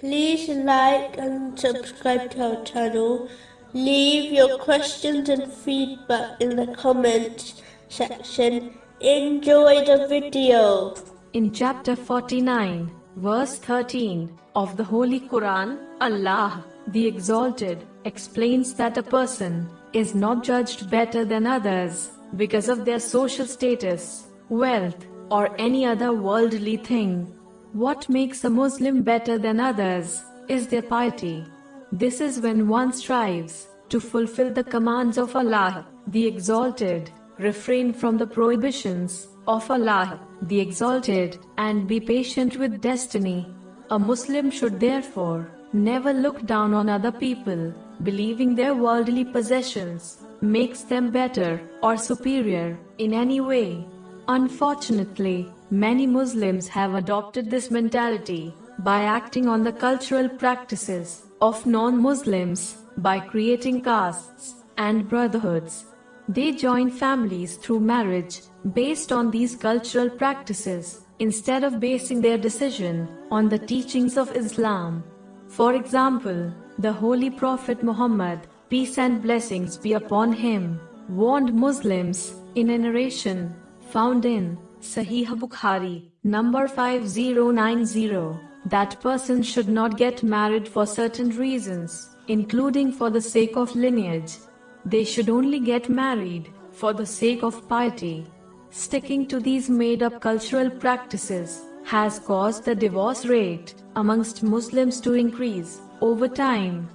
Please like and subscribe to our channel. Leave your questions and feedback in the comments section. Enjoy the video. In chapter 49, verse 13 of the Holy Quran, Allah, the Exalted, explains that a person is not judged better than others because of their social status, wealth, or any other worldly thing. What makes a Muslim better than others is their piety. This is when one strives to fulfill the commands of Allah, the Exalted, refrain from the prohibitions of Allah, the Exalted, and be patient with destiny. A Muslim should therefore never look down on other people, believing their worldly possessions makes them better or superior in any way. Unfortunately, many Muslims have adopted this mentality by acting on the cultural practices of non Muslims by creating castes and brotherhoods. They join families through marriage based on these cultural practices instead of basing their decision on the teachings of Islam. For example, the Holy Prophet Muhammad, peace and blessings be upon him, warned Muslims in a narration found in Sahih Bukhari, number 5090, that person should not get married for certain reasons, including for the sake of lineage. They should only get married for the sake of piety. Sticking to these made up cultural practices has caused the divorce rate amongst Muslims to increase over time.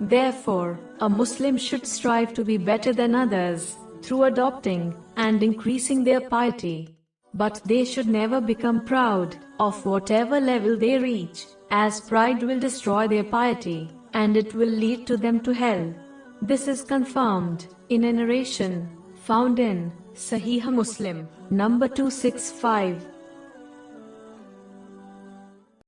Therefore, a Muslim should strive to be better than others through adopting and increasing their piety. But they should never become proud of whatever level they reach, as pride will destroy their piety and it will lead to them to hell. This is confirmed in a narration found in Sahih Muslim, number 265